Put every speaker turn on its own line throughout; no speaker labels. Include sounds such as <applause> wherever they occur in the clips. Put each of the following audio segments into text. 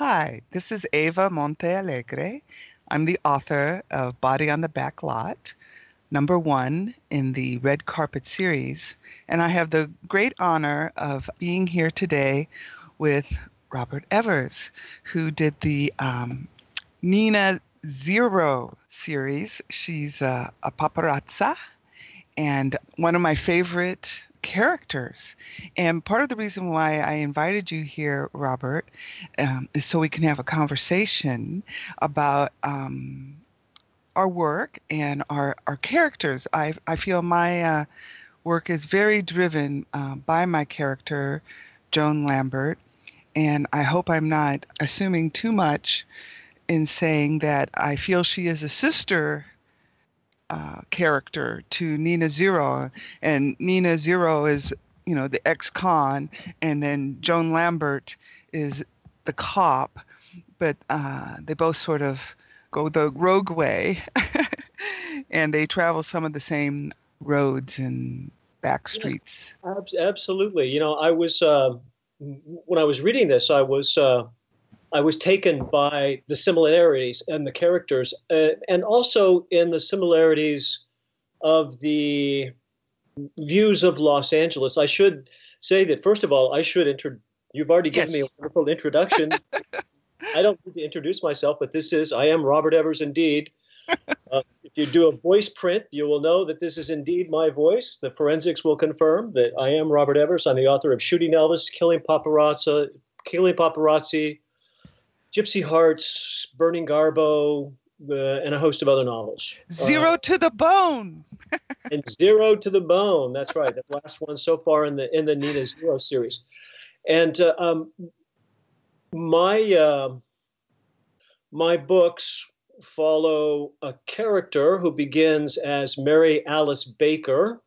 Hi, this is Ava Montealegre. I'm the author of Body on the Back Lot, number one in the Red Carpet series, and I have the great honor of being here today with Robert Eversz, who did the um, Nina Zero series. She's a, a paparazza and one of my favorite characters. And part of the reason why I invited you here, Robert, um, is so we can have a conversation about um, our work and our, our characters. I, I feel my uh, work is very driven uh, by my character, Joan Lambert. And I hope I'm not assuming too much in saying that I feel she is a sister uh, character to Nina Zero, and Nina Zero is you know the ex-con, and then Joan Lambert is the cop, but uh, they both sort of go the rogue way, <laughs> and they travel some of the same roads and back streets.
Yes, absolutely. You know, I was uh, when I was reading this, I was uh, I was taken by the similarities and the characters, uh, and also in the similarities of the views of Los Angeles. I should say that first of all, I should intro. You've already given yes. me a wonderful introduction. <laughs> I don't need to introduce myself, but this is I am Robert Eversz indeed. <laughs> Uh, if you do a voice print, you will know that this is indeed my voice. The forensics will confirm that I am Robert Eversz. I'm the author of Shooting Elvis, Killing Paparazzi, Killing Paparazzi, Gypsy Hearts, Burning Garbo, uh, and a host of other novels.
Zero uh, to the bone. <laughs>
and Zero to the bone. That's right. The last one so far in the in the Nina Zero series. And uh, um, my uh, my books follow a character who begins as Mary Alice Baker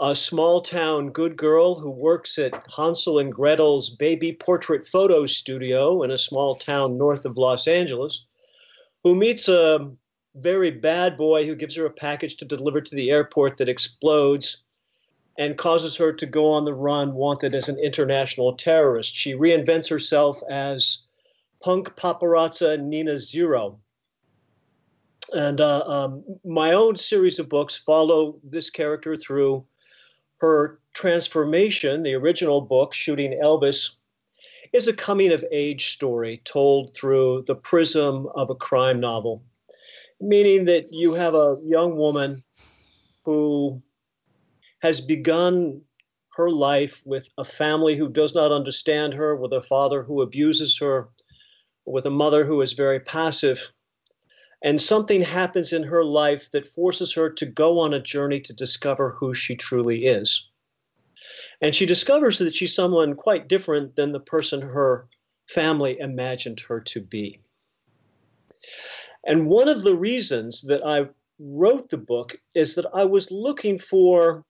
a small town good girl who works at Hansel and Gretel's baby portrait photo studio in a small town north of Los Angeles, who meets a very bad boy who gives her a package to deliver to the airport that explodes and causes her to go on the run, wanted as an international terrorist. She reinvents herself as punk paparazza Nina Zero. And uh, um, my own series of books follow this character through her transformation, the original book, Shooting Elvis, is a coming of age story told through the prism of a crime novel, meaning that you have a young woman who has begun her life with a family who does not understand her, with a father who abuses her, with a mother who is very passive, and something happens in her life that forces her to go on a journey to discover who she truly is. And she discovers that she's someone quite different than the person her family imagined her to be. And one of the reasons that I wrote the book is that I was looking for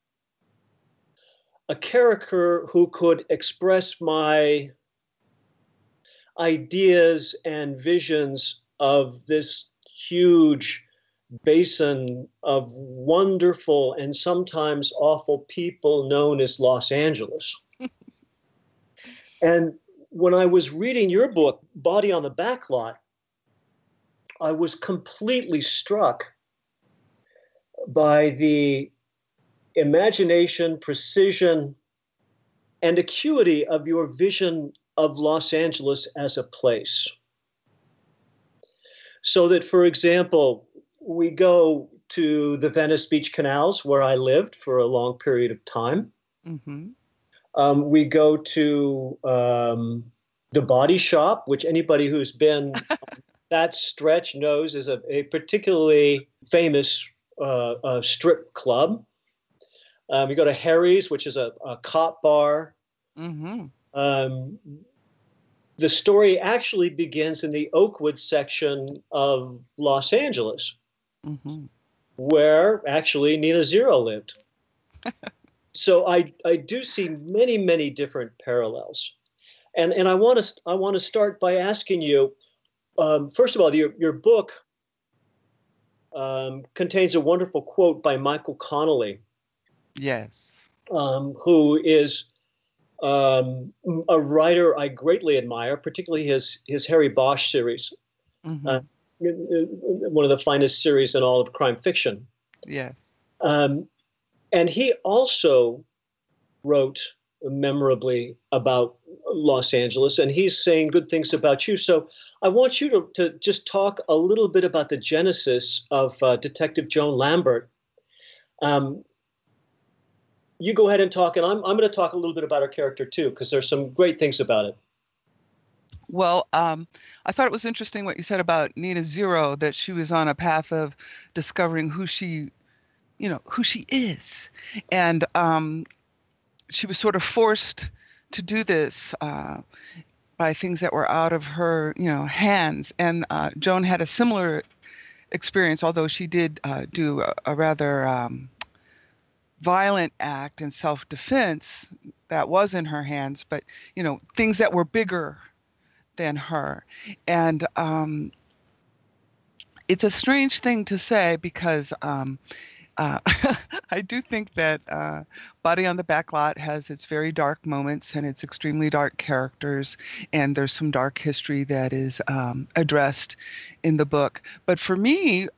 a character who could express my ideas and visions of this huge basin of wonderful and sometimes awful people known as Los Angeles. <laughs> and when I was reading your book, Body on the Backlot, I was completely struck by the imagination, precision, and acuity of your vision of Los Angeles as a place. So that, for example, we go to the Venice Beach canals where I lived for a long period of time. Mm-hmm. Um, we go to um, the Body Shop, which anybody who's been <laughs> that stretch knows is a, a particularly famous uh, uh, strip club. Um, we go to Harry's, which is a, a cop bar. Mm-hmm. Um, the story actually begins in the Oakwood section of Los Angeles, mm-hmm. where actually Nina Zero lived. <laughs> so I, I do see many, many different parallels. And, and I want to I want to start by asking you, um, first of all, your, your book um, contains a wonderful quote by Michael Connelly.
Yes.
Um, who is um, a writer I greatly admire, particularly his his Harry Bosch series, mm-hmm. uh, one of the finest series in all of crime fiction.
Yes.
Um, and he also wrote memorably about Los Angeles, and he's saying good things about you. So I want you to, to just talk a little bit about the genesis of uh, Detective Joan Lambert. Um, you go ahead and talk, and I'm, I'm going to talk a little bit about her character too, because there's some great things about it.
Well, um, I thought it was interesting what you said about Nina Zero, that she was on a path of discovering who she, you know, who she is, and um, she was sort of forced to do this uh, by things that were out of her, you know, hands. And uh, Joan had a similar experience, although she did uh, do a, a rather um, violent act and self-defense that was in her hands. But you know, things that were bigger than her, and um, it's a strange thing to say because um, uh, <laughs> I do think that uh, Body on the Back Lot has its very dark moments and its extremely dark characters, and there's some dark history that is um, addressed in the book. But for me,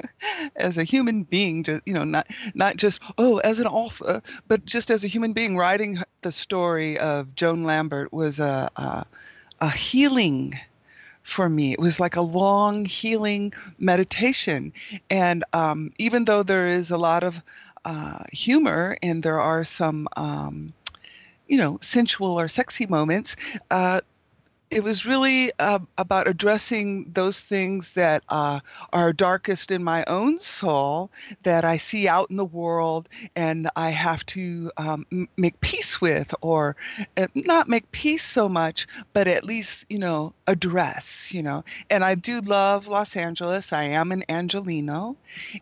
<laughs> as a human being, just, you know, not not just oh as an author, but just as a human being, writing the story of Joan Lambert was a a, a healing for me. It was like a long healing meditation. And um, even though there is a lot of uh, humor and there are some, um, you know, sensual or sexy moments, uh, it was really uh, about addressing those things that uh, are darkest in my own soul that I see out in the world and I have to um, make peace with, or uh, not make peace so much, but at least, you know, address, you know. And I do love Los Angeles. I am an Angelino.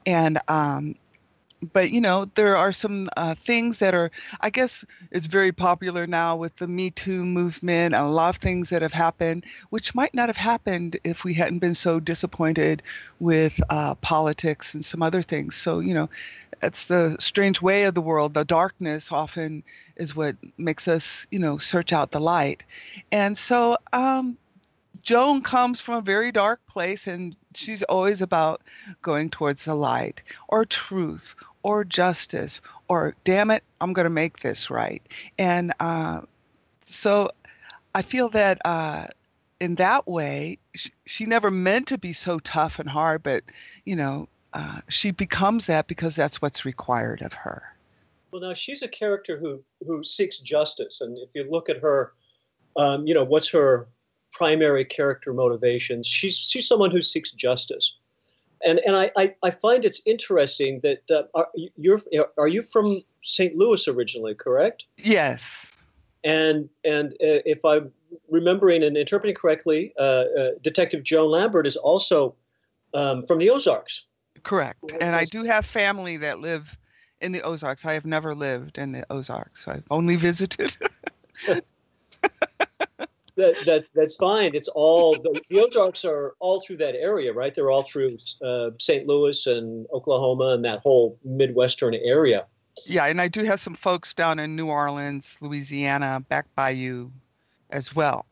And um, but you know there are some uh, things that are i guess it's very popular now with the me too movement and a lot of things that have happened which might not have happened if we hadn't been so disappointed with uh, politics and some other things. So you know it's the strange way of the world. The darkness often is what makes us you know search out the light. And so um, Joan comes from a very dark place and she's always about going towards the light or truth or justice or damn it i'm going to make this right. And uh, so i feel that uh, in that way she, she, never meant to be so tough and hard but you know uh, she becomes that because that's what's required of her.
Well now she's a character who who seeks justice and if you look at her um, you know what's her primary character motivations she's she's someone who seeks justice and and I, I, I find it's interesting that uh, are, you're are you from St. Louis originally, correct?
Yes.
And and uh, if I'm remembering and interpreting correctly, uh, uh Detective Joan Lambert is also um, from the Ozarks.
Correct. And I do have family that live in the Ozarks. I have never lived in the Ozarks. I've only <laughs> visited.
That, that that's fine. It's all the, the, Ozarks are all through that area, right? They're all through uh, St. Louis and Oklahoma and that whole midwestern area.
Yeah, and I do have some folks down in New Orleans, Louisiana, back by you, as well.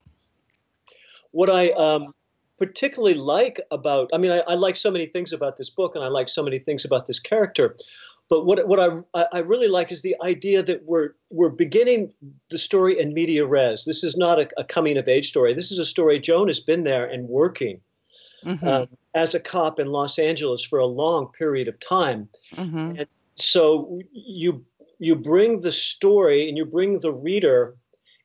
What I um, particularly like about, I mean, I, I like so many things about this book, and I like so many things about this character. But what what I I really like is the idea that we're we're beginning the story in media res. This is not a, a coming of age story. This is a story. Joan has been there and working mm-hmm. uh, as a cop in Los Angeles for a long period of time, mm-hmm. and so you you bring the story and you bring the reader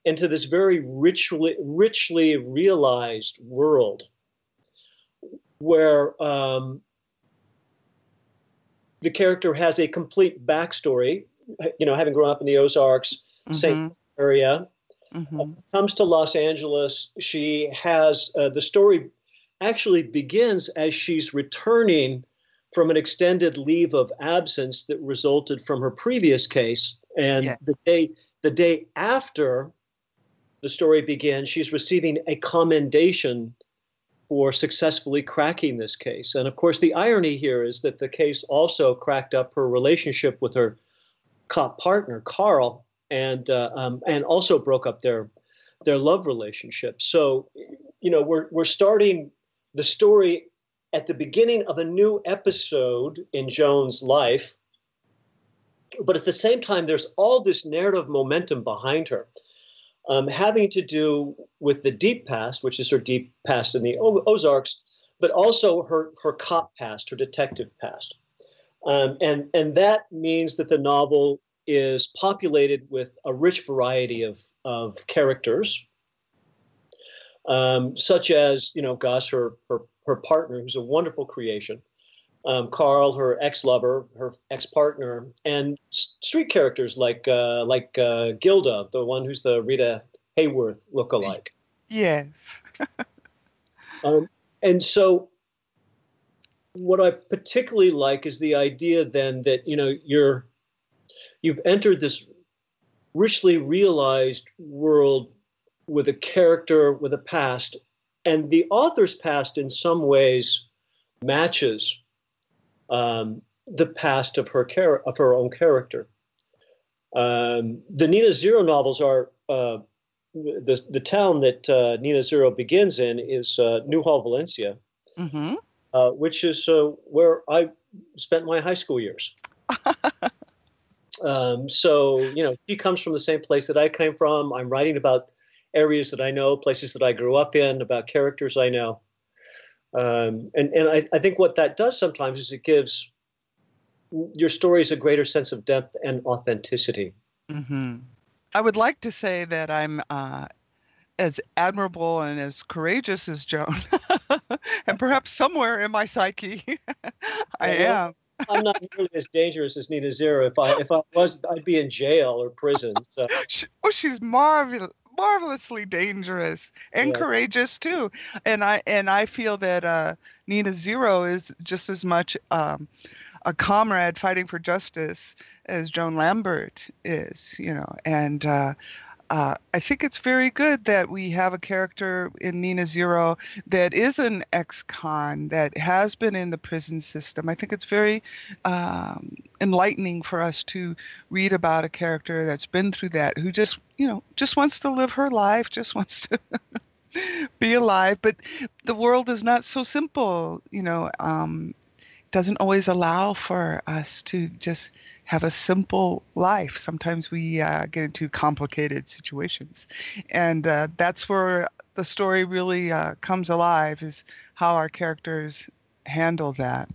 into this very richly richly realized world where um, the character has a complete backstory. You know, having grown up in the Ozarks, mm-hmm. St. area, mm-hmm. uh, comes to Los Angeles. She has uh, the story actually begins as she's returning from an extended leave of absence that resulted from her previous case, and yeah. the day the day after the story begins, she's receiving a commendation for successfully cracking this case. And of course, the irony here is that the case also cracked up her relationship with her cop partner, Carl, and uh, um, and also broke up their their love relationship. So, you know, we're we're starting the story at the beginning of a new episode in Joan's life, but at the same time, there's all this narrative momentum behind her, um, having to do with the deep past, which is her deep past in the Ozarks, but also her her cop past, her detective past, um, and and that means that the novel is populated with a rich variety of of characters, um, such as you know Gus, her her her partner, who's a wonderful creation, um, Carl, her ex-lover, her ex-partner, and street characters like uh, like uh, Gilda, the one who's the Rita Hayworth look-alike.
Yes. <laughs>
um, and so what I particularly like is the idea then that you know you're you've entered this richly realized world with a character with a past and the author's past in some ways matches um, the past of her char- of her own character um, the Nina Zero novels are uh, the the town that uh, Nina Zero begins in is uh, Newhall, Valencia,
Mm-hmm.
uh, which is uh, where I spent my high school years. <laughs> um, so you know, she comes from the same place that I came from. I'm writing about areas that I know, places that I grew up in, about characters I know. Um, and and I, I think what that does sometimes is it gives your stories a greater sense of depth and authenticity.
Mm-hmm. I would like to say that I'm uh, as admirable and as courageous as Joan, <laughs> and perhaps somewhere in my psyche, <laughs> I am.
I'm not nearly as dangerous as Nina Zero. If I if I was, I'd be in jail or prison. So <laughs>
She, oh, she's marvel, marvelously dangerous and
Yeah.
courageous too. And I and I feel that uh, Nina Zero is just as much um, a comrade fighting for justice as Joan Lambert is. You know, and uh, uh, I think it's very good that we have a character in Nina Zero that is an ex-con that has been in the prison system. I think it's very um, enlightening for us to read about a character that's been through that, who just you know just wants to live her life, just <laughs> wants to be alive. But the world is not so simple, you know. Um, doesn't always allow for us to just have a simple life. Sometimes we uh, get into complicated situations, and uh, that's where the story really uh, comes alive. Is how our characters handle that.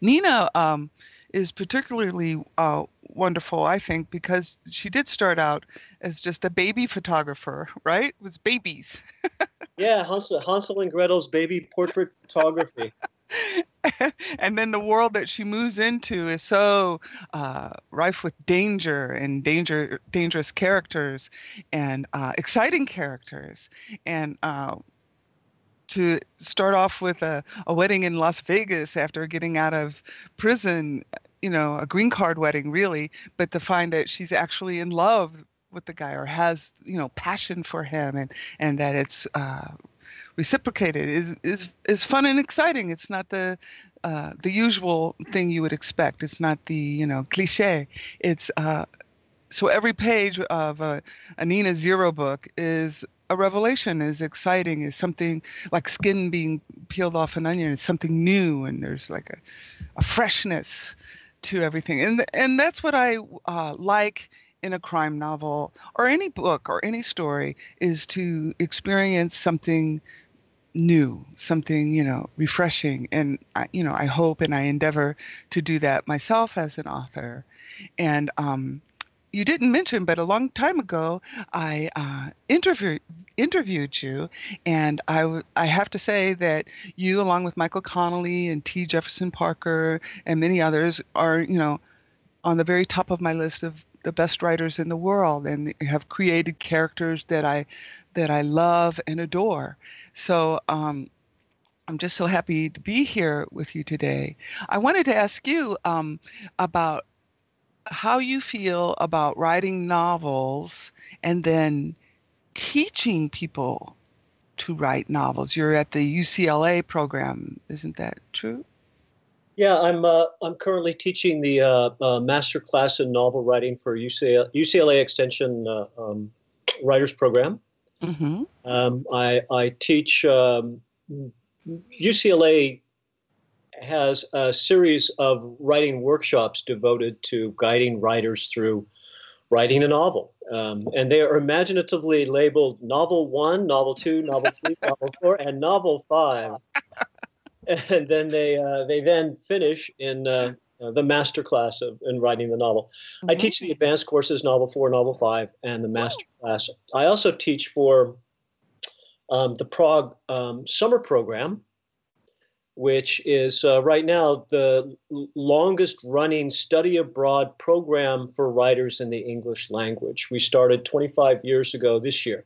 Nina um, is particularly uh, wonderful, I think, because she did start out as just a baby photographer, right? With babies. <laughs>
yeah, Hansel, Hansel and Gretel's baby portrait photography. <laughs>
and then the world that she moves into is so uh, rife with danger and danger, dangerous characters and uh, exciting characters. And uh, to start off with a, a wedding in Las Vegas after getting out of prison, you know, a green card wedding, really, but to find that she's actually in love with the guy or has, you know, passion for him and, and that it's uh, reciprocated is, is, is fun and exciting. It's not the, uh, the usual thing you would expect. It's not the, you know, cliche. It's, uh, so every page of a, a Nina Zero book is a revelation is exciting is something like skin being peeled off an onion is something new and there's like a, a freshness to everything and and that's what i uh, like in a crime novel or any book or any story is to experience something new something you know refreshing. And I, you know i hope and i endeavor to do that myself as an author. And um, you didn't mention, but a long time ago, I uh, interviewed interviewed you, and I, w- I have to say that you, along with Michael Connelly and T. Jefferson Parker and many others, are you know on the very top of my list of the best writers in the world, and have created characters that I that I love and adore. So. Um, I'm just so happy to be here with you today. I wanted to ask you um, about how you feel about writing novels and then teaching people to write novels. You're at the UCLA program, isn't that true?
Yeah, I'm uh, I'm currently teaching the uh, uh, master class in novel writing for UCLA, UCLA Extension uh, um, Writers Program. Mm-hmm. Um, I, I teach um, UCLA has a series of writing workshops devoted to guiding writers through writing a novel. Um, and they are imaginatively labeled Novel 1, Novel 2, Novel 3, Novel 4, and Novel 5. And then they, uh, they then finish in uh, uh, the master class of in writing the novel. Mm-hmm. I teach the advanced courses, Novel 4, Novel 5, and the master class. I also teach for um, the Prague um, summer program, which is uh, right now the longest running study abroad program for writers in the English language. We started 25 years ago this year.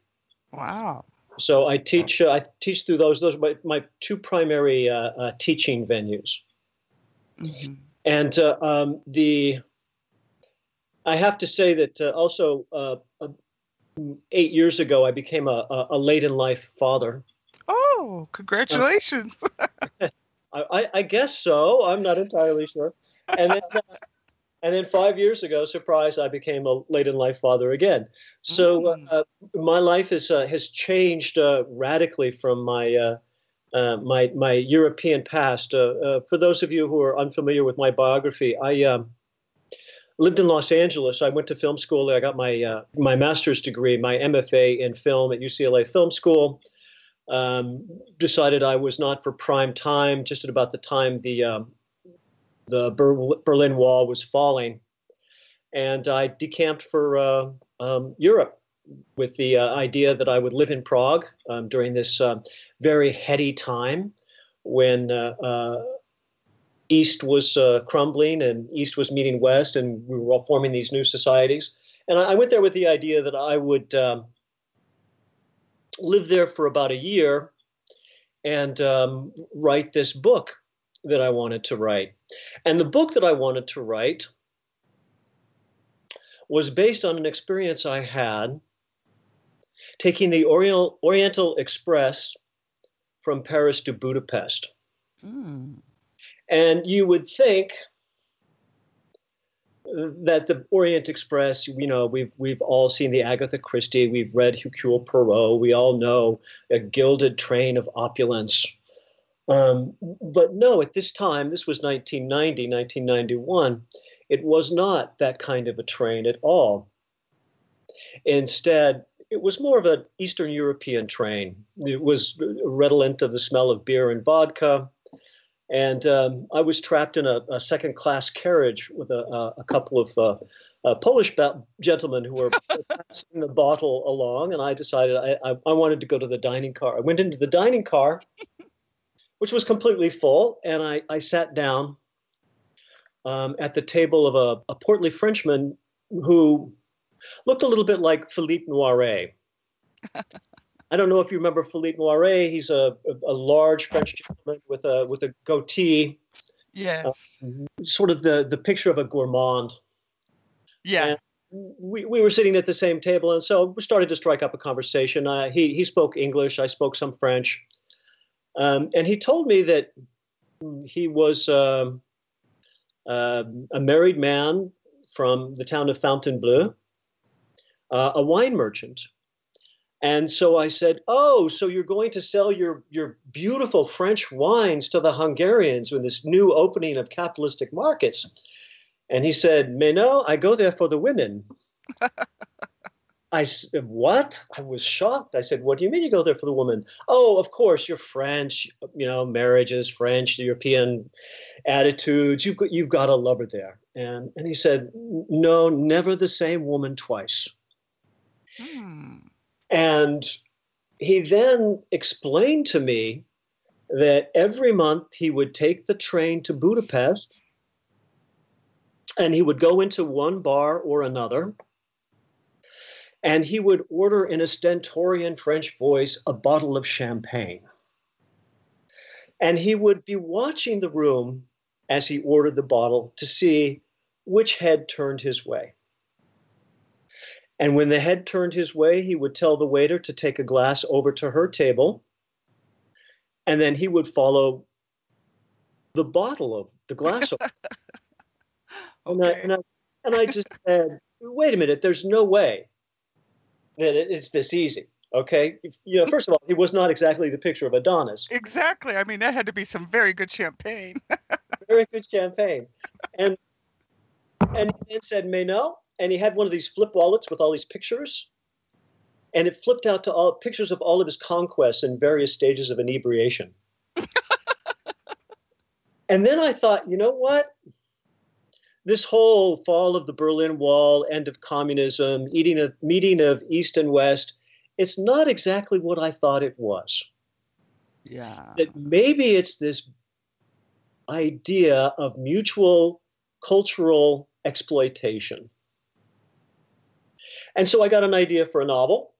Wow.
So I teach uh, I teach through those those are my, my two primary uh, uh teaching venues. Mm-hmm. And uh, um, the I have to say that uh, also eight years ago I became a, a, a late in life father.
Oh, congratulations! <laughs>
I, I, guess so. I'm not entirely sure. And then, uh, and then five years ago, surprise, I became a late in life father again. So uh, mm. uh, my life is, uh, has changed uh, radically from my uh, my my European past. for those of you who are unfamiliar with my biography, I um, lived in Los Angeles. I went to film school. I got my my master's degree, my MFA in film at UCLA Film School um, decided I was not for prime time. Just at about the time the um, the Ber- Berlin Wall was falling, and I decamped for uh, um, Europe with the uh, idea that I would live in Prague um, during this uh, very heady time when. Uh, uh, East was uh, crumbling and East was meeting West, and we were all forming these new societies. And I, I went there with the idea that I would um, live there for about a year and um, write this book that I wanted to write. And the book that I wanted to write was based on an experience I had taking the Oriental, Oriental Express from Paris to Budapest. Mm. And you would think that the Orient Express, you know, we've we've all seen the Agatha Christie, we've read Hercule Poirot, we all know a gilded train of opulence. Um, but no, at this time, this was 1990, 1991, it was not that kind of a train at all. Instead, it was more of an Eastern European train. It was redolent of the smell of beer and vodka. And um, I was trapped in a, a second class carriage with a, a couple of uh, uh, Polish ba- gentlemen who were passing the bottle along. And I decided I, I, I, wanted to go to the dining car. I went into the dining car, which was completely full. And I, I sat down um, at the table of a, a portly Frenchman who looked a little bit like Philippe Noiret. <laughs> I don't know if you remember Philippe Noiret. He's a, a, a large French gentleman with a with a goatee.
Yes.
Uh, sort of the the picture of a gourmand.
Yeah.
And we, we were sitting at the same table, and so we started to strike up a conversation. Uh, he he spoke English. I spoke some French, um, and he told me that he was um, uh, a married man from the town of Fontainebleau, uh, a wine merchant and so I said, "Oh, so you're going to sell your your beautiful French wines to the Hungarians in this new opening of capitalistic markets?" And he said, "Mais no, I go there for the women." <laughs> I said, "What?" I was shocked. I said, "What do you mean you go there for the woman?" Oh, of course, you're French. You know, marriages, French, European attitudes. You've got, you've got a lover there. And and he said, "No, never the same woman twice." Hmm. And he then explained to me that every month he would take the train to Budapest and he would go into one bar or another and he would order in a stentorian French voice a bottle of champagne. And he would be watching the room as he ordered the bottle to see which head turned his way. And when the head turned his way, he would tell the waiter to take a glass over to her table. And then he would follow the bottle of the glass of. <laughs> and, I, and, I, and I just said, wait a minute, there's no way that it's this easy. Okay, you know, first of all, he was not exactly the picture of Adonis.
Exactly. I mean, that had to be some very good champagne. <laughs>
Very good champagne, and and he then said, "Mais no," and he had one of these flip wallets with all these pictures, and it flipped out to all pictures of all of his conquests in various stages of inebriation. <laughs> and then I thought, you know what? This whole fall of the Berlin Wall, end of communism, eating of, meeting of East and West, it's not exactly what I thought it was.
yeah.
That maybe it's this idea of mutual cultural exploitation. And so I got an idea for a novel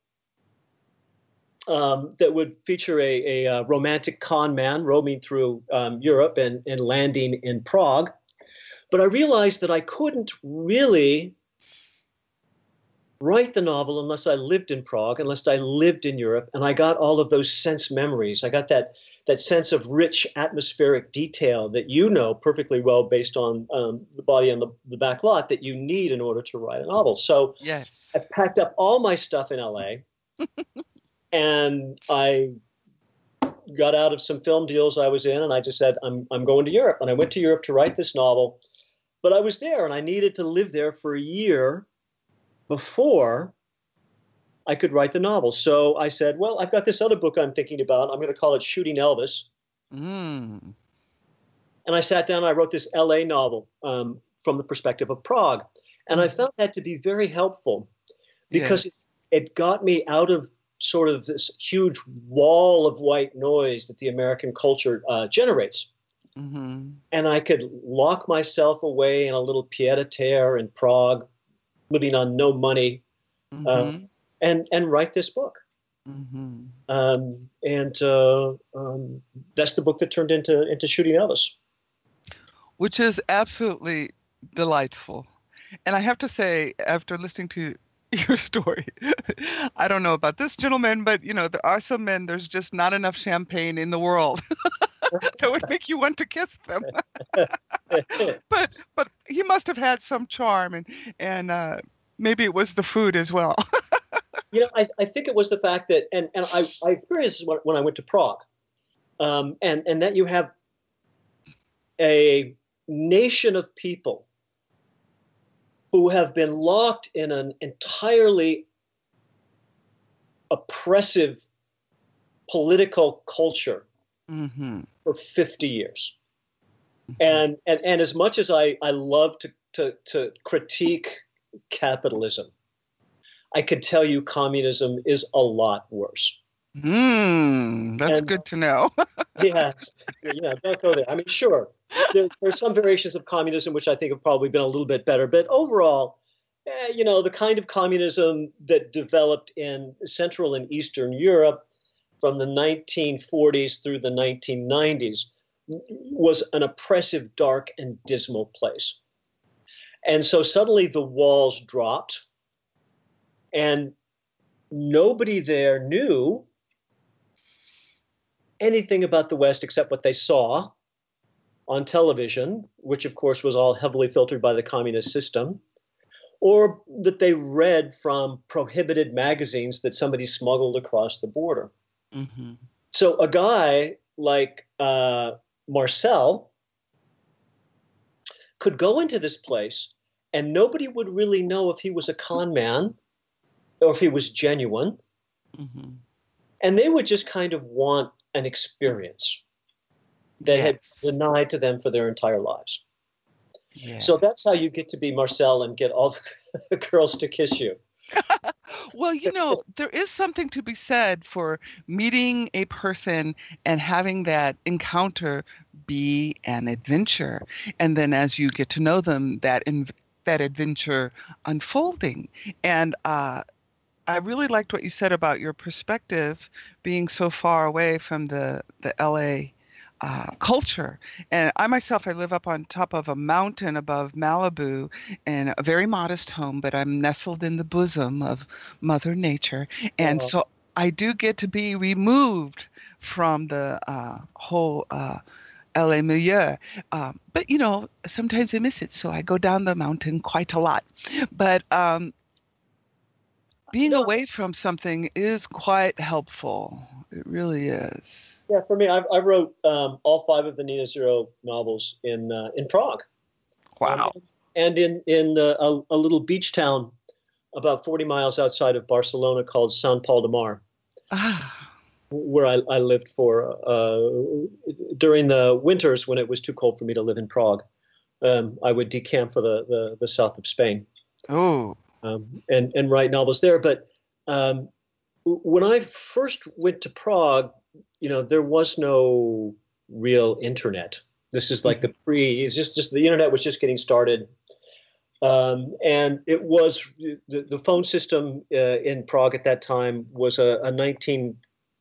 um, that would feature a, a, uh romantic con man roaming through um, Europe and, and landing in Prague. But I realized that I couldn't really write the novel unless I lived in Prague, unless I lived in Europe, and I got all of those sense memories. I got that that sense of rich atmospheric detail that you know perfectly well based on um, the body on the, the back lot that you need in order to write a novel. So
Yes.
I packed up all my stuff in LA <laughs> and I got out of some film deals I was in and I just said, I'm, I'm going to Europe. And I went to Europe to write this novel. But I was there and I needed to live there for a year before I could write the novel. So I said, Well, I've got this other book I'm thinking about. I'm going to call it Shooting Elvis.
Mm.
And I sat down and I wrote this LA novel um, from the perspective of Prague. And I found that to be very helpful because
Yes.
it, it got me out of sort of this huge wall of white noise that the American culture uh, generates.
Hmm
And I could lock myself away in a little pied a terre in Prague, living on no money,
hmm
and, and write this book.
hmm
Um, and uh, um, that's the book that turned into, into Shooting Elvis.
Which is absolutely delightful. And I have to say, after listening to <laughs> your story, I don't know about this gentleman, but you know, there are some men, there's just not enough champagne in the world <laughs> <laughs> that would make you want to kiss them. <laughs> <laughs> but but he must have had some charm and and uh, maybe it was the food as well.
You know, I, I think it was the fact that, and, and I, I experienced this when, when I went to Prague, um, and, and that you have a nation of people who have been locked in an entirely oppressive political culture
hmm
for 50 years. And, and, and as much as I, I love to, to, to critique capitalism, I could tell you communism is a lot worse.
Mm, that's
And-
good to know. <laughs>
Yeah, yeah, don't go there. I mean, sure, there, there's some variations of communism which I think have probably been a little bit better, but overall, eh, you know, the kind of communism that developed in Central and Eastern Europe from the 1940s through the 1990s was an oppressive, dark, and dismal place. And so suddenly the walls dropped, and nobody there knew anything about the West except what they saw on television, which of course was all heavily filtered by the communist system, or that they read from prohibited magazines that somebody smuggled across the border.
Hmm
So a guy like uh, Marcel could go into this place and nobody would really know if he was a con man or if he was genuine.
hmm
And they would just kind of want an experience that
Yes.
had denied to them for their entire lives.
Yeah.
So that's how you get to be Marcel and get all the <laughs> girls to kiss you. <laughs>
Well, you know, there is something to be said for meeting a person and having that encounter be an adventure, and then as you get to know them, that in, that adventure unfolding. And uh, I really liked what you said about your perspective being so far away from the the LA. Uh, culture and I myself I live up on top of a mountain above Malibu in a very modest home but I'm nestled in the bosom of Mother Nature. And
Oh.
so I do get to be removed from the uh, whole uh, LA milieu. Um, but you know, sometimes I miss it, so I go down the mountain quite a lot. But um, being away from something is quite helpful. It really is.
Yeah, for me, I, I wrote um, all five of the Nina Zero novels in uh, in Prague.
Wow.
Um, and in in uh, a, a, little beach town about 40 miles outside of Barcelona called Sant Pol de Mar. Ah where I, I lived for uh, during the winters when it was too cold for me to live in Prague. Um, I would decamp for the, the, the south of Spain.
Oh.
Um, and, and write novels there. But um, when I first went to Prague, you know, there was no real internet. This is like the pre, it's just, just the internet was just getting started. Um, and it was the, the phone system uh, in Prague at that time was a, a 19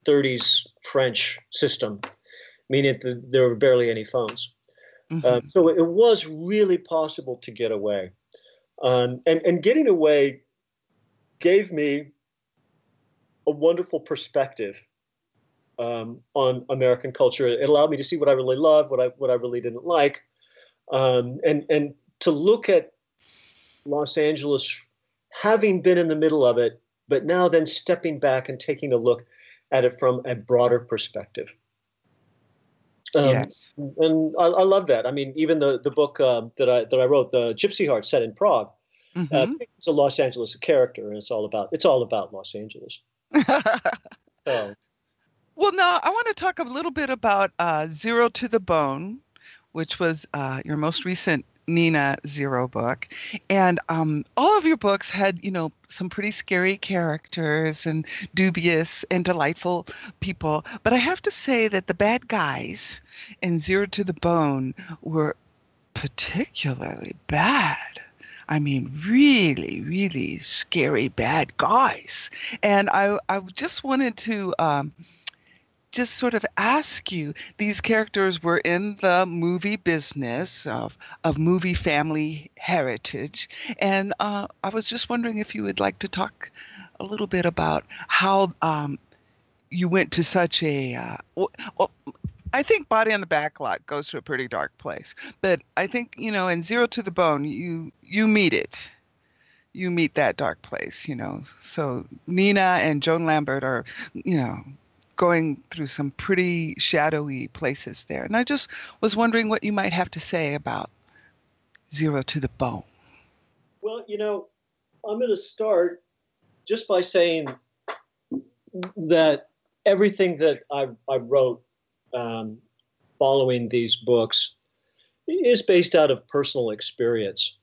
30s French system, meaning that there were barely any phones. Mm-hmm. Um, so it was really possible to get away. Um, and, and getting away gave me a wonderful perspective um, on American culture. It allowed me to see what I really loved, what I what I really didn't like, um, and and to look at Los Angeles, having been in the middle of it, but now then stepping back and taking a look at it from a broader perspective.
Um, yes,
and I, I, love that. I mean, even the the book uh, that I that I wrote, the Gypsy Heart, set in Prague, mm-hmm. uh, it's a Los Angeles character, and it's all about it's all about Los Angeles. <laughs>
so. Well, now I want to talk a little bit about uh, Zero to the Bone, which was uh, your most recent Nina Zero book. And um, all of your books had, you know, some pretty scary characters and dubious and delightful people. But I have to say that the bad guys in Zero to the Bone were particularly bad. I mean, really, really scary bad guys. And I, I just wanted to um, just sort of ask you these characters were in the movie business of, of movie family heritage. And uh, I was just wondering if you would like to talk a little bit about how um, you went to such a. Uh, well, I think Body on the Back Lot goes to a pretty dark place, but I think you know in Zero to the Bone you you meet it, you meet that dark place, you know. So Nina and Joan Lambert are you know going through some pretty shadowy places there. And I just was wondering what you might have to say about Zero to the Bone.
Well, you know, I'm going to start just by saying that everything that I, I wrote um, following these books is based out of personal experience.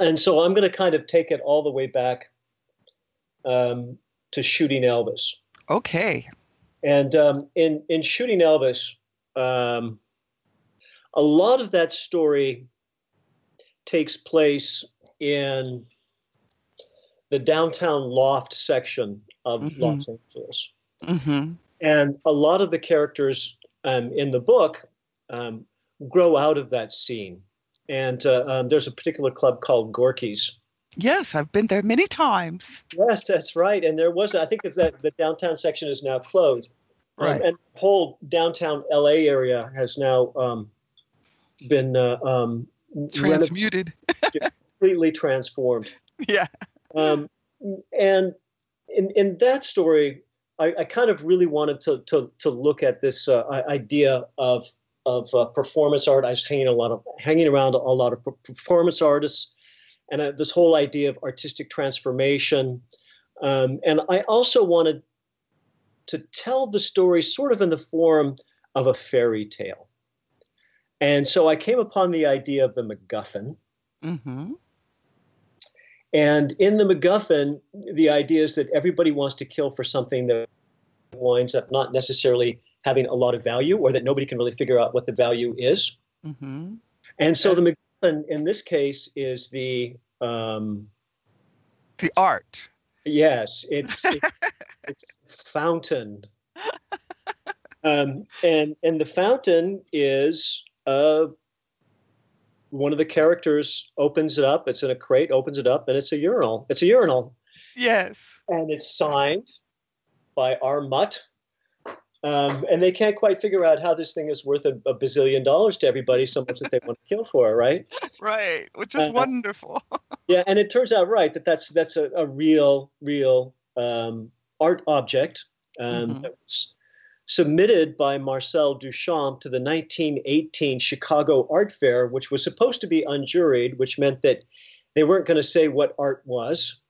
And so I'm going to kind of take it all the way back um, to shooting Elvis.
Okay.
And um, in in shooting Elvis, um, a lot of that story takes place in the downtown loft section of mm-hmm. Los Angeles. Mm-hmm. And a lot of the characters um, in the book um, grow out of that scene. And uh, um, there's a particular club called Gorky's
Yes, I've been there many times.
Yes, that's right. And there was, I think, it's that the downtown section is now closed. Um, right. Um, and the whole downtown LA area has now um, been uh, um,
transmuted, <laughs>
completely transformed.
Yeah.
Um, and in in that story, I, I, kind of really wanted to to, to look at this uh, idea of of uh, performance art. I was hanging a lot of hanging around a lot of performance artists and uh, this whole idea of artistic transformation. Um, and I also wanted to tell the story sort of in the form of a fairy tale. And so I came upon the idea of the MacGuffin. Mm-hmm. And in the MacGuffin, the idea is that everybody wants to kill for something that winds up not necessarily having a lot of value or that nobody can really figure out what the value is. Mm-hmm. And so the in, in this case is the um,
the art.
Yes, it's it's, <laughs> it's fountain, um, and and the fountain is uh, one of the characters opens it up. It's in a crate, opens it up, and it's a urinal. It's a urinal.
Yes,
and it's signed by R. Mutt, Um, and they can't quite figure out how this thing is worth a, a, bazillion dollars to everybody, so much that they want to kill for it, right?
Right, which is uh, wonderful. <laughs>
yeah, and it turns out right that that's that's a, a real, real um, art object um, mm-hmm. that was submitted by Marcel Duchamp to the 1918 Chicago Art Fair, which was supposed to be unjuried, which meant that they weren't going to say what art was.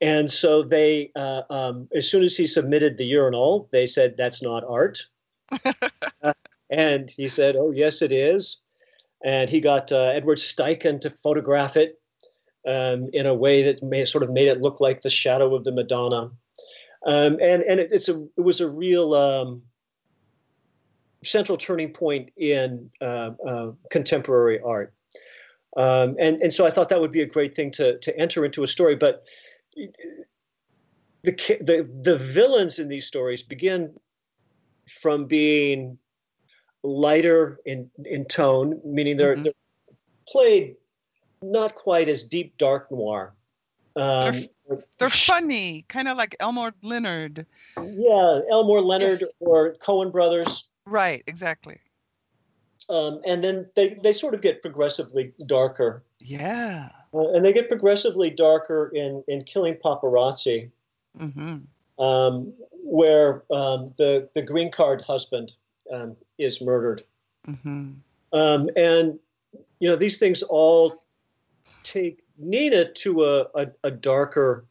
And so they, uh, um, as soon as he submitted the urinal, they said, that's not art. <laughs> uh, and he said, oh, yes, it is. And he got uh, Edward Steichen to photograph it um, in a way that may, sort of made it look like the shadow of the Madonna. Um, and and it, it's a, it was a real um, central turning point in uh, uh, contemporary art. Um, and, and so I thought that would be a great thing to, to enter into a story. But the, the, the villains in these stories begin from being lighter in, in tone, meaning they're, mm-hmm. they're played not quite as deep dark noir.
Um, they're, they're, funny, kind of like Elmore Leonard.
Yeah, Elmore Leonard yeah. or Coen Brothers.
Right, exactly.
Um, and then they, they sort of get progressively darker.
Yeah.
Uh, and they get progressively darker in, in Killing Paparazzi, mm-hmm. um, where um, the, the green card husband um, is murdered. Mm-hmm. Um, and, you know, these things all take Nina to a, a, a darker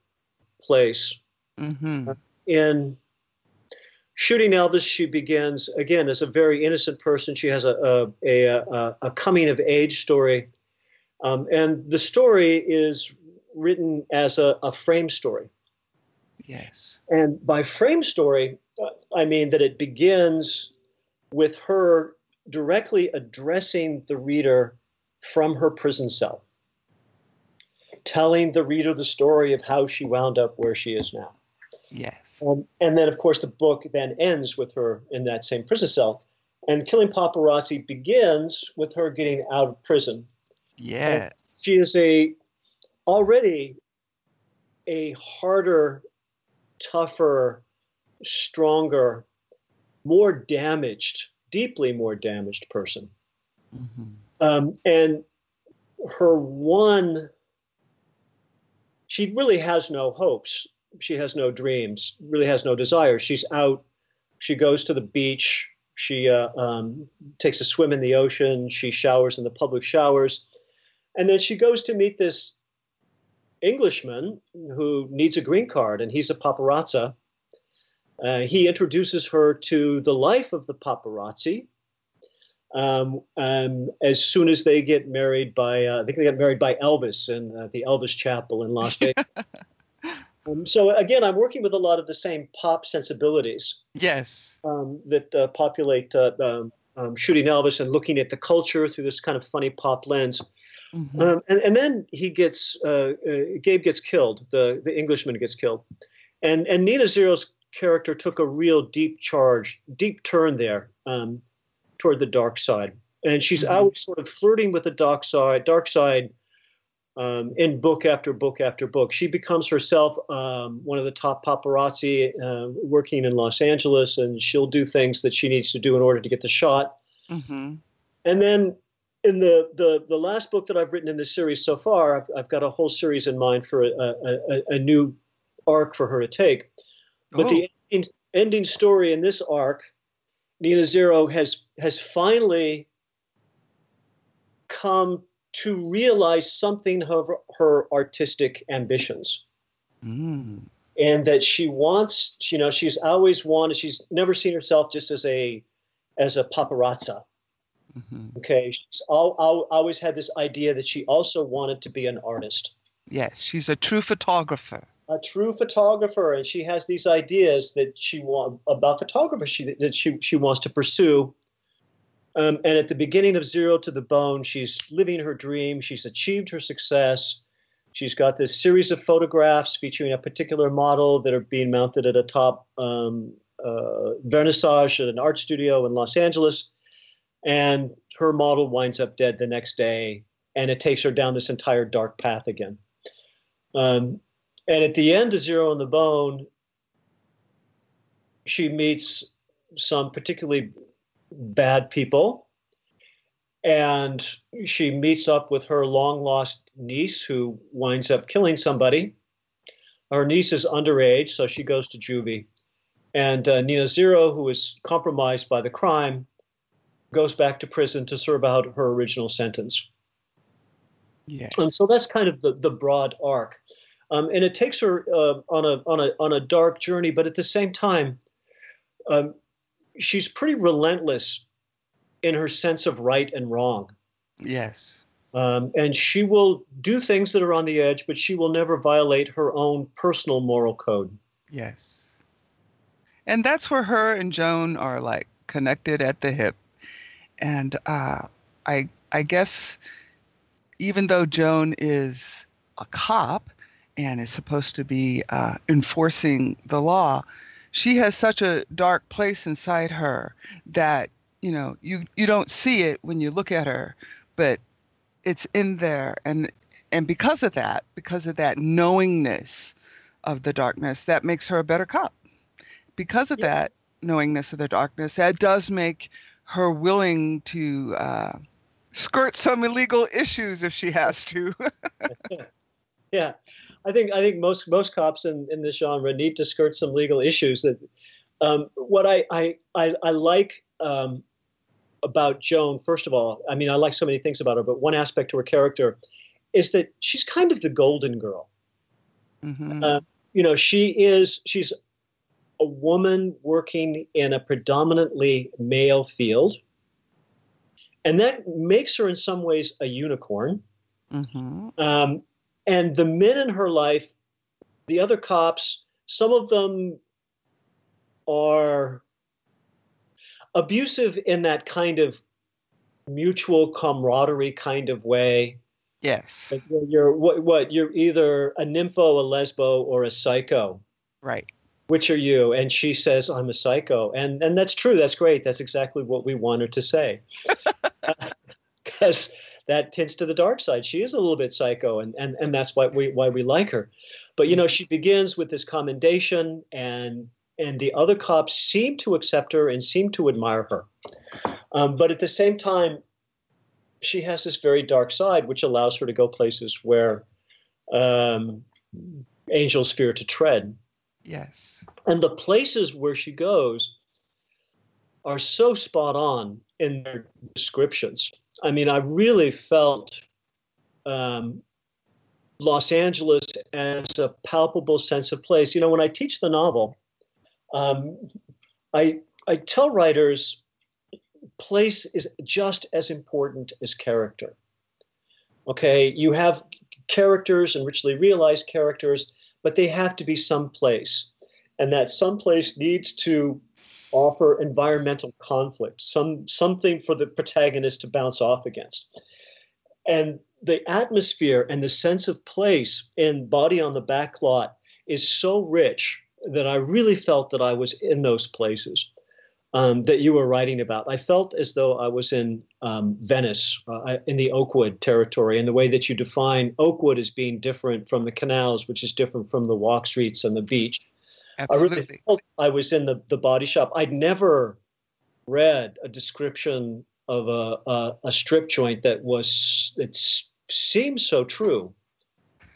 place. Mm-hmm. Uh, in shooting Elvis, she begins again as a very innocent person. She has a a, a, a coming of age story, um, and the story is written as a, a, frame story.
Yes.
And by frame story, uh, I mean that it begins with her directly addressing the reader from her prison cell, telling the reader the story of how she wound up where she is now.
Yes.
Um, and then, of course, the book then ends with her in that same prison cell. And Killing Paparazzi begins with her getting out of prison.
Yes. And
she is a already a harder, tougher, stronger, more damaged, deeply more damaged person. Mm-hmm. Um, and her one, she really has no hopes she has no dreams, really has no desires. She's out. She goes to the beach. She uh, um, takes a swim in the ocean. She showers in the public showers. And then she goes to meet this Englishman who needs a green card, and he's a paparazzi. Uh, he introduces her to the life of the paparazzi. Um, um, as soon as they get married by, uh, I think they get married by Elvis in uh, the Elvis Chapel in Las Vegas. <laughs> Um, so again, I'm working with a lot of the same pop sensibilities.
Yes.
Um, that uh, populate uh, um, um shooting Elvis and looking at the culture through this kind of funny pop lens. Mm-hmm. Um, and, and, then he gets uh, uh, Gabe gets killed. The the Englishman gets killed, and and Nina Zero's character took a real deep charge, deep turn there um, toward the dark side. And she's mm-hmm. always sort of flirting with the dark side, dark side um, in book after book after book. She becomes herself um, one of the top paparazzi uh, working in Los Angeles, and she'll do things that she needs to do in order to get the shot. Mm-hmm. And then in the, the the last book that I've written in this series so far, I've, I've got a whole series in mind for a, a, a new arc for her to take. But oh. the ending, ending story in this arc, Nina Zero has has finally come to realize something of her artistic ambitions. Mm. And that she wants, you know, she's always wanted, she's never seen herself just as a as a paparazza. Mm-hmm. Okay, she's all, all, always had this idea that she also wanted to be an artist.
Yes, she's a true photographer.
A true photographer, and she has these ideas that she want about photography she, that she she wants to pursue. Um, and at the beginning of Zero to the Bone, she's living her dream. She's achieved her success. She's got this series of photographs featuring a particular model that are being mounted at a top um, uh, vernissage at an art studio in Los Angeles. And her model winds up dead the next day, and it takes her down this entire dark path again. Um, and at the end of Zero in the Bone, she meets some particularly bad people. And she meets up with her long lost niece who winds up killing somebody. Her niece is underage, so she goes to juvie. And uh, Nina Zero, who is compromised by the crime, goes back to prison to serve out her original sentence.
Yes.
And so that's kind of the, the broad arc. Um, and it takes her uh, on a on a on a dark journey, but at the same time, um, she's pretty relentless in her sense of right and wrong.
Yes.
Um, and she will do things that are on the edge, but she will never violate her own personal moral code.
Yes. And that's where her and Joan are like connected at the hip. And uh, I I guess even though Joan is a cop and is supposed to be uh, enforcing the law, she has such a dark place inside her that you know you you don't see it when you look at her, but it's in there, and and because of that, because of that knowingness of the darkness, that makes her a better cop. Because of
Yeah.
that knowingness of the darkness, that does make her willing to uh, skirt some illegal issues if she has to. <laughs>
Yeah, I think I think most most cops in, in this genre need to skirt some legal issues. That um, what I I I, I like um, about Joan, first of all, I mean I like so many things about her, but one aspect to her character is that she's kind of the golden girl.
Mhm.
Uh, you know, she is she's a woman working in a predominantly male field, and that makes her in some ways a unicorn.
Mhm.
Um, and the men in her life, the other cops, some of them are abusive in that kind of mutual camaraderie kind of way.
Yes.
Like, You're, you're what, what? You're either a nympho, a lesbo, or a psycho.
Right.
Which are you? And she says, "I'm a psycho," and and that's true. That's great. That's exactly what we want her to say, <laughs> because that tends to the dark side. She is a little bit psycho, and and and that's why we why we like her. But you know, she begins with this commendation, and and the other cops seem to accept her and seem to admire her. Um, but at the same time, she has this very dark side, which allows her to go places where um, angels fear to tread.
Yes.
And the places where she goes are so spot on in their descriptions. I mean, I really felt um, Los Angeles as a palpable sense of place. You know, when I teach the novel, um, I I tell writers place is just as important as character. Okay, you have characters and richly realized characters, but they have to be someplace, and that someplace needs to offer environmental conflict, some something for the protagonist to bounce off against. And the atmosphere and the sense of place in Body on the Back Lot is so rich that I really felt that I was in those places um, that you were writing about. I felt as though I was in um, Venice, uh, in the Oakwood territory, and the way that you define Oakwood as being different from the canals, which is different from the walk streets and the beach. I really felt I was in the, the body shop. I'd never read a description of a, a, a strip joint that was it seems so true. <laughs>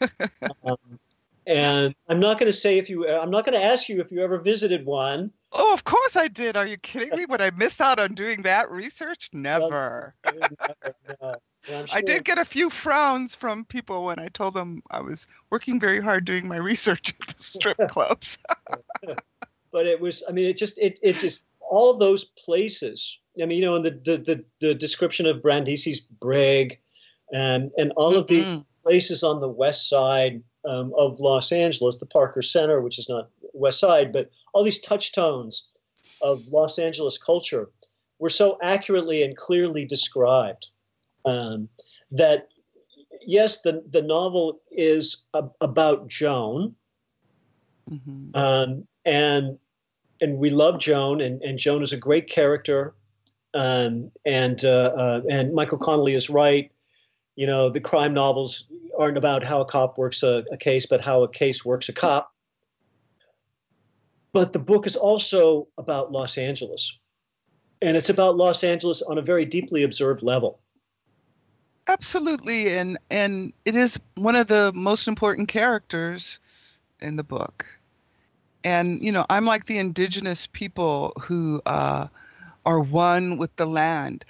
um, and I'm not going to say if you. I'm not going to ask you if you ever visited one.
Oh, of course I did. Are you kidding me? <laughs> Would I miss out on doing that research? <laughs> Never.
No, <laughs>
I did get a few frowns from people when I told them I was working very hard doing my research at the strip clubs.
but it was i mean it just it, it just all those places i mean you know in the the, the, the description of brandisi's brig and and all of the
Mhm.
places on the west side um, of los angeles the parker center which is not west side but all these touchstones of los angeles culture were so accurately and clearly described um, that yes the, the novel is a, about joan
Mhm.
um, and and we love Joan, and, and Joan is a great character, um, and uh, uh, and Michael Connelly is right. You know, the crime novels aren't about how a cop works a, a case, but how a case works a cop. But the book is also about Los Angeles. And it's about Los Angeles on a very deeply observed level.
Absolutely. And and it is one of the most important characters in the book. And you know, I'm like the indigenous people who uh, are one with the land.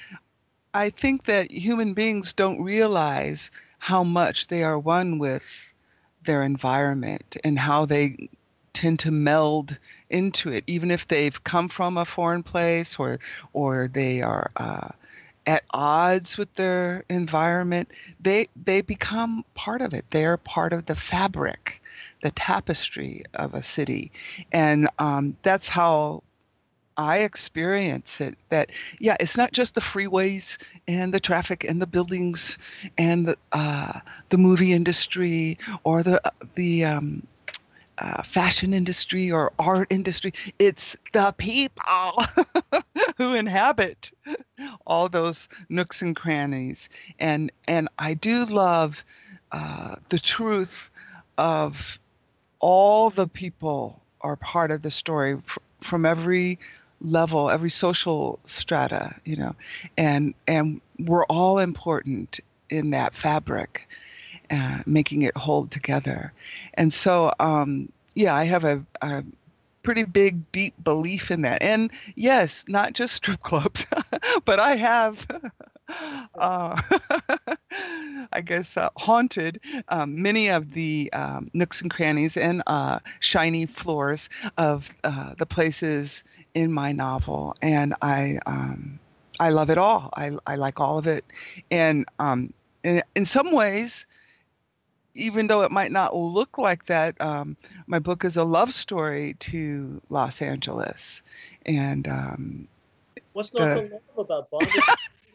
I think that human beings don't realize how much they are one with their environment and how they tend to meld into it, even if they've come from a foreign place or or they are uh, at odds with their environment. They they become part of it. They're part of the fabric, the tapestry of a city, and um, that's how I experience it that yeah, it's not just the freeways and the traffic and the buildings and the uh, the movie industry or the the um, uh, fashion industry or art industry. It's the people <laughs> who inhabit all those nooks and crannies, and and I do love uh, the truth of all the people are part of the story fr- from every level, every social strata, you know, and and we're all important in that fabric making it hold together. And so, um, yeah, I have a, a pretty big, deep belief in that. And yes, not just strip clubs, <laughs> but I have. <laughs> Uh, <laughs> I guess uh, haunted um, many of the um, nooks and crannies and uh, shiny floors of uh, the places in my novel, and I um, I love it all. I I like all of it, and um, in, in some ways, even though it might not look like that, um, my book is a love story to Los Angeles. And um,
what's not to love about bondage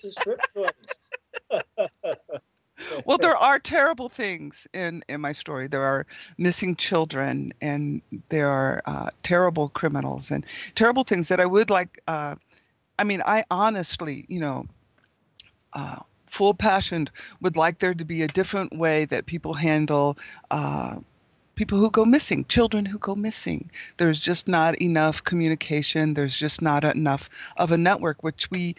strip clubs?
well, there are terrible things in in my story. There are missing children, and there are uh, terrible criminals, and terrible things that I would like. Uh, I mean, I honestly, you know. Uh, full passion would like there to be a different way that people handle uh, people who go missing, children who go missing. There's just not enough communication. There's just not enough of a network, which we,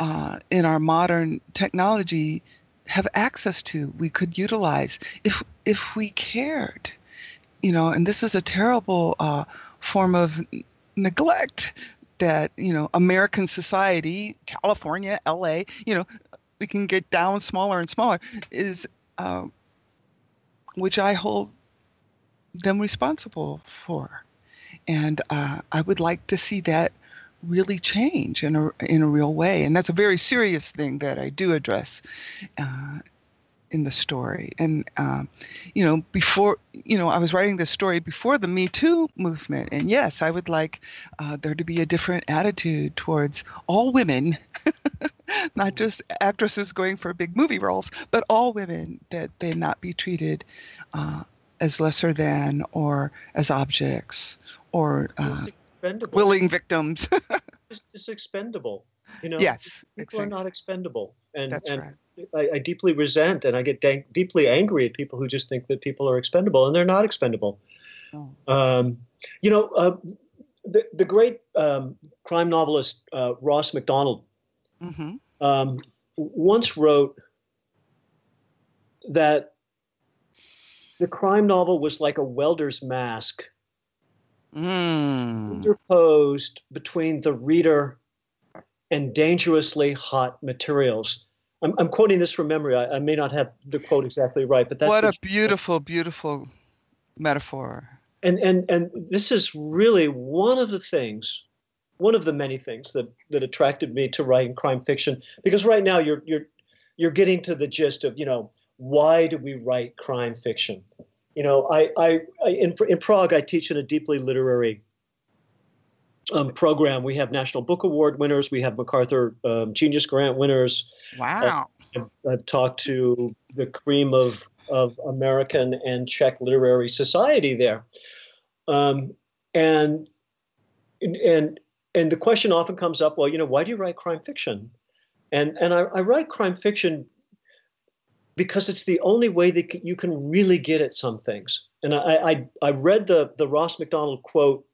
uh, in our modern technology, have access to. We could utilize if if we cared, you know. And this is a terrible uh, form of neglect that you know American society, California, L.A., you know, we can get down smaller and smaller is uh, which I hold them responsible for. And uh, I would like to see that really change in a, in a real way. And that's a very serious thing that I do address uh, in the story. And, um, you know, before, you know, I was writing this story before the Me Too movement. And yes, I would like uh, there to be a different attitude towards all women, <laughs> not just actresses going for big movie roles, but all women, that they not be treated uh, as lesser than or as objects or uh, willing victims. <laughs>
it's, it's expendable. You know,
yes,
people exactly. are not expendable, and
That's
and
right.
I, I, deeply resent and I get da- deeply angry at people who just think that people are expendable, and they're not expendable. Oh. Um, you know, uh, the the great um, crime novelist uh, Ross Macdonald mm-hmm. um, once wrote that the crime novel was like a welder's mask
mm.
interposed between the reader and dangerously hot materials. I'm, I'm quoting this from memory. I, I, may not have the quote exactly right, but that's
what a beautiful, beautiful metaphor.
And and and this is really one of the things, one of the many things that that attracted me to writing crime fiction. Because right now you're you're you're getting to the gist of you know why do we write crime fiction? You know, I I, I in in Prague I teach in a deeply literary um, program. We have National Book Award winners. We have MacArthur um, Genius Grant winners.
Wow.
Uh, I've, I've, talked to the cream of, of American and Czech literary society there. Um, and, and, and the question often comes up, well, you know, why do you write crime fiction? And, and I, I write crime fiction because it's the only way that you can really get at some things. And I, I, I read the, the Ross Macdonald quote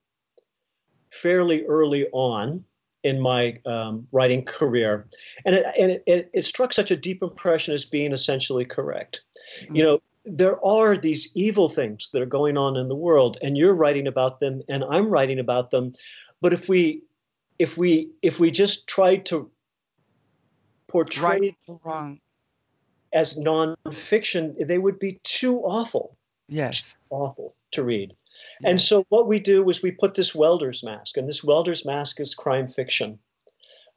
fairly early on in my um, writing career, and it, and it, it, it, struck such a deep impression as being essentially correct. Mm-hmm. You know, there are these evil things that are going on in the world, and you're writing about them, and I'm writing about them. But if we if we if we just try to portray
right wrong
as nonfiction, they would be too awful.
Yes,
too awful to read. And so what we do is we put this welder's mask, and this welder's mask is crime fiction.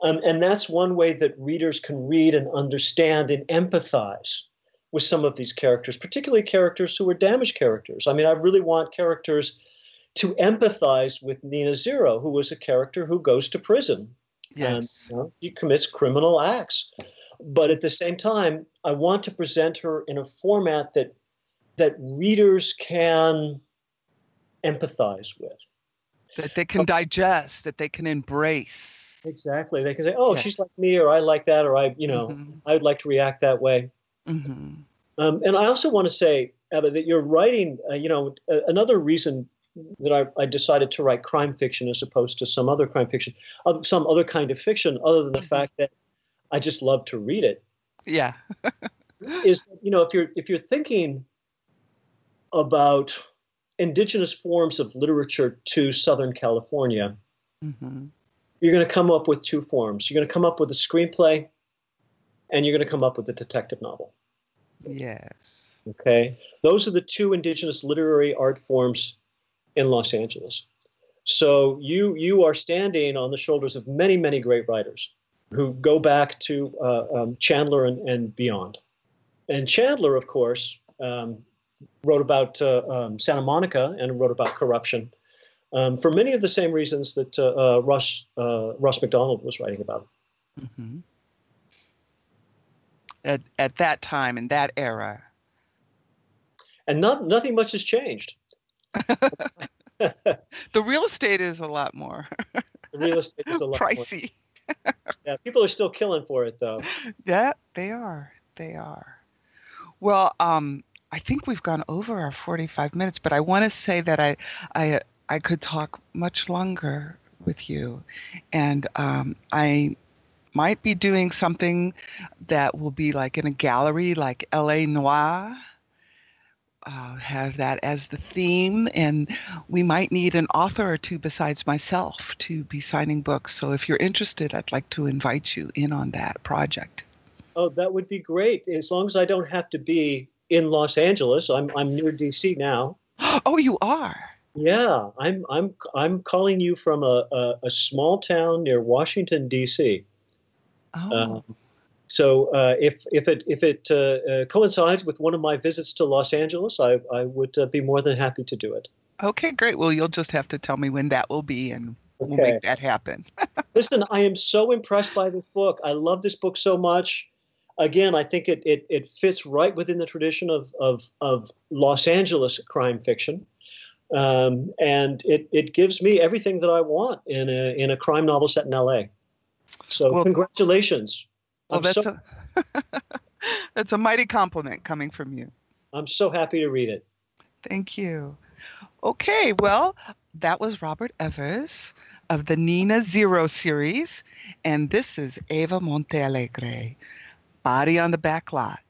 Um, and that's one way that readers can read and understand and empathize with some of these characters, particularly characters who are damaged characters. I mean, I really want characters to empathize with Nina Zero, who was a character who goes to prison.
Yes.
And, you know, he commits criminal acts. But at the same time, I want to present her in a format that that readers can empathize with.
That they can digest, that they can embrace.
Exactly. They can say, "Oh, yes. she's like me," or "I like that," or "I, you know, mm-hmm. I'd like to react that way." Mm-hmm. Um, and I also want to say, Eva, that you're writing. Uh, you know, uh, another reason that I, I, decided to write crime fiction as opposed to some other crime fiction, uh, some other kind of fiction, other than the mm-hmm. fact that I just love to read it.
Yeah.
is you know if you're if you're thinking about indigenous forms of literature to Southern California, mm-hmm. you're going to come up with two forms. You're going to come up with a screenplay, and you're going to come up with a detective novel.
Yes.
Okay. Those are the two indigenous literary art forms in Los Angeles. So you you are standing on the shoulders of many many great writers who go back to uh, um, Chandler and, and, beyond. And Chandler, of course, um, wrote about uh, um, Santa Monica and wrote about corruption um, for many of the same reasons that uh, uh Russ uh, Ross Macdonald was writing about. Mm-hmm.
At at that time in that era,
and not, nothing much has changed. <laughs> <laughs>
the real estate is a lot more.
the real estate is a lot
pricey. <laughs>
yeah, people are still killing for it though.
Yeah, they are. They are. Well, um, I think we've gone over our 45 minutes, but I want to say that I, I, I could talk much longer with you, and um, I might be doing something that will be like in a gallery, like L.A. Noir. Uh, have that as the theme, and we might need an author or two besides myself to be signing books. So if you're interested, I'd like to invite you in on that project.
Oh, that would be great. As long as I don't have to be in Los Angeles. I'm I'm near DC now. <gasps>
Oh, you are.
Yeah, I'm I'm I'm calling you from a a, a small town near Washington D.C. Oh. Um, so uh, if if it if it uh, uh, coincides with one of my visits to Los Angeles, I I would uh, be more than happy to do it.
Okay, great. Well, you'll just have to tell me when that will be, and we'll make that happen. <laughs>
Listen, I am so impressed by this book. I love this book so much again, I think it, it, it fits right within the tradition of, of, of Los Angeles crime fiction. Um, and it, it gives me everything that I want in a, in a crime novel set in LA. So well, congratulations.
Well, I'm that's, so, a, <laughs> that's a mighty compliment coming from you.
I'm so happy to read it.
Thank you. Okay, well, that was Robert Eversz of the Nina Zero series, and this is Eva Montealegre. Body on the Back Lot,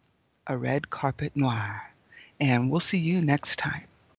a red carpet noir. And we'll see you next time.